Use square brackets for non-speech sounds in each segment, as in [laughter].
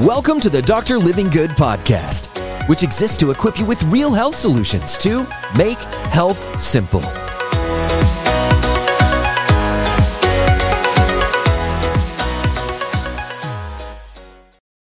Welcome to the Dr. Livingood podcast, which exists to equip you with real health solutions to make health simple.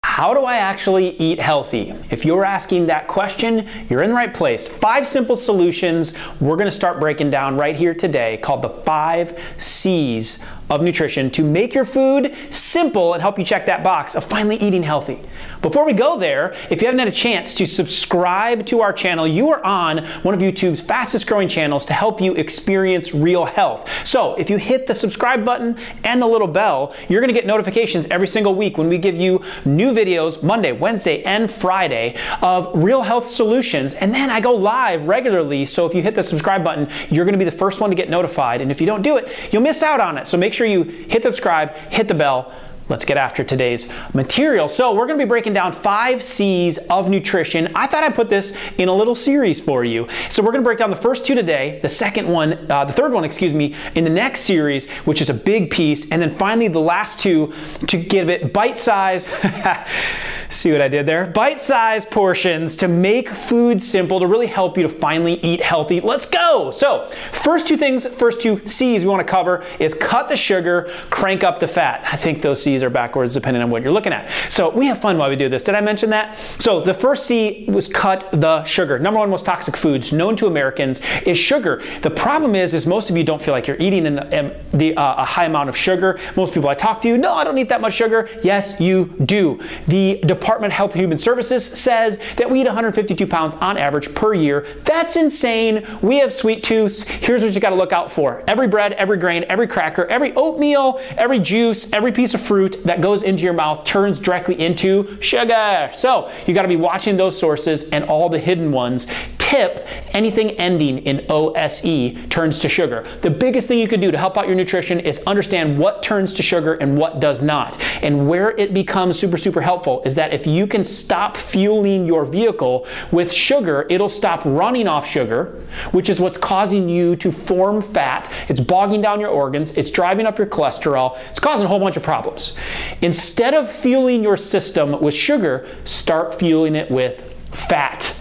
How do I actually eat healthy? If you're asking that question, you're in the right place. Five simple solutions we're going to start breaking down right here today called the five C's of nutrition to make your food simple and help you check that box of finally eating healthy. Before we go there, if you haven't had a chance to subscribe to our channel, you are on one of YouTube's fastest growing channels to help you experience real health. So if you hit the subscribe button and the little bell, you're gonna get notifications every single week when we give you new videos Monday, Wednesday, and Friday of real health solutions. And then I go live regularly. So if you hit the subscribe button, you're gonna be the first one to get notified. And if you don't do it, you'll miss out on it. So make sure you hit subscribe, hit the bell, let's get after today's material. So, we're to be breaking down five C's of nutrition. I thought I'd put this in a little series for you. So, we're to break down the first two today, the second one, uh, the third one, excuse me, in the next series, which is a big piece, and then finally the last two to give it bite size. [laughs] See what I did there? Bite sized portions to make food simple to really help you to finally eat healthy. Let's go! So, first two things, first two C's we want to cover is cut the sugar, crank up the fat. I think those C's are backwards depending on what you're looking at. So, we have fun while we do this. Did I mention that? So, the first C was cut the sugar. Number one most toxic foods known to Americans is sugar. The problem is, is most of you don't feel like you're eating an, um, the, uh, a high amount of sugar. Most people I talk to, you, no, I don't eat that much sugar. Yes, you do. The Department of Health and Human Services says that we eat 152 pounds on average per year. That's insane. We have sweet tooths. Here's what you got to look out for every bread, every grain, every cracker, every oatmeal, every juice, every piece of fruit that goes into your mouth turns directly into sugar. So you got to be watching those sources and all the hidden ones tip, anything ending in OSE turns to sugar. The biggest thing you could do to help out your nutrition is understand what turns to sugar and what does not. And where it becomes super, super helpful is that if you can stop fueling your vehicle with sugar, it'll stop running off sugar, which is what's causing you to form fat. It's bogging down your organs, it's driving up your cholesterol, it's causing a whole bunch of problems. Instead of fueling your system with sugar, start fueling it with fat.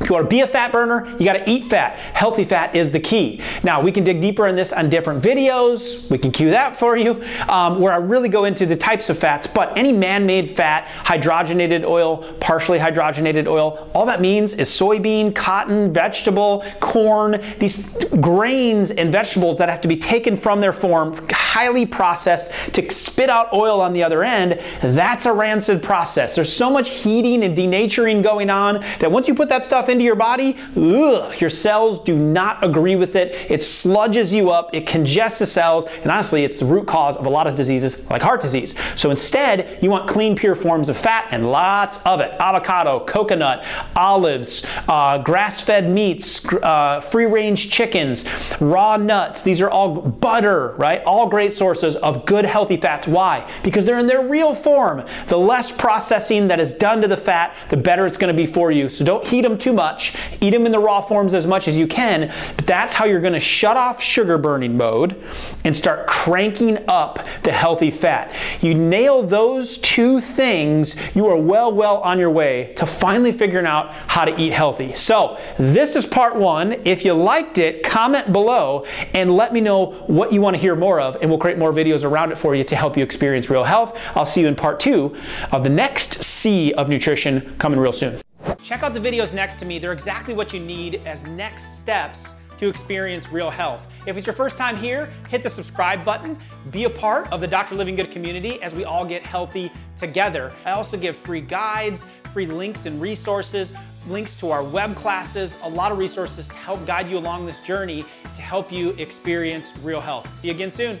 If you want to be a fat burner, you got to eat fat. Healthy fat is the key. Now, we can dig deeper in this on different videos. We can cue that for you, um, where I really go into the types of fats. But any man made fat, hydrogenated oil, partially hydrogenated oil, all that means is soybean, cotton, vegetable, corn, these grains and vegetables that have to be taken from their form, highly processed to spit out oil on the other end. That's a rancid process. There's so much heating and denaturing going on that once you put that stuff into your body, ugh, your cells do not agree with it. It sludges you up, it congests the cells, and honestly, it's the root cause of a lot of diseases like heart disease. So instead, you want clean, pure forms of fat and lots of it avocado, coconut, olives, uh, grass fed meats, uh, free range chickens, raw nuts. These are all butter, right? All great sources of good, healthy fats. Why? Because they're in their real form. The less processing that is done to the fat, the better it's going to be for you. So don't heat them too much. Eat them in the raw forms as much as you can. But that's how you're going to shut off sugar burning mode and start cranking up the healthy fat. You nail those two things, you are well, well on your way to finally figuring out how to eat healthy. So, this is part one. If you liked it, comment below and let me know what you want to hear more of, and we'll create more videos around it for you to help you experience real health. I'll see you in part two of the next C of nutrition coming real soon. Check out the videos next to me. They're exactly what you need as next steps to experience real health. If it's your first time here, hit the subscribe button. Be a part of the Dr. Livingood community as we all get healthy together. I also give free guides, free links and resources, links to our web classes, a lot of resources to help guide you along this journey to help you experience real health. See you again soon.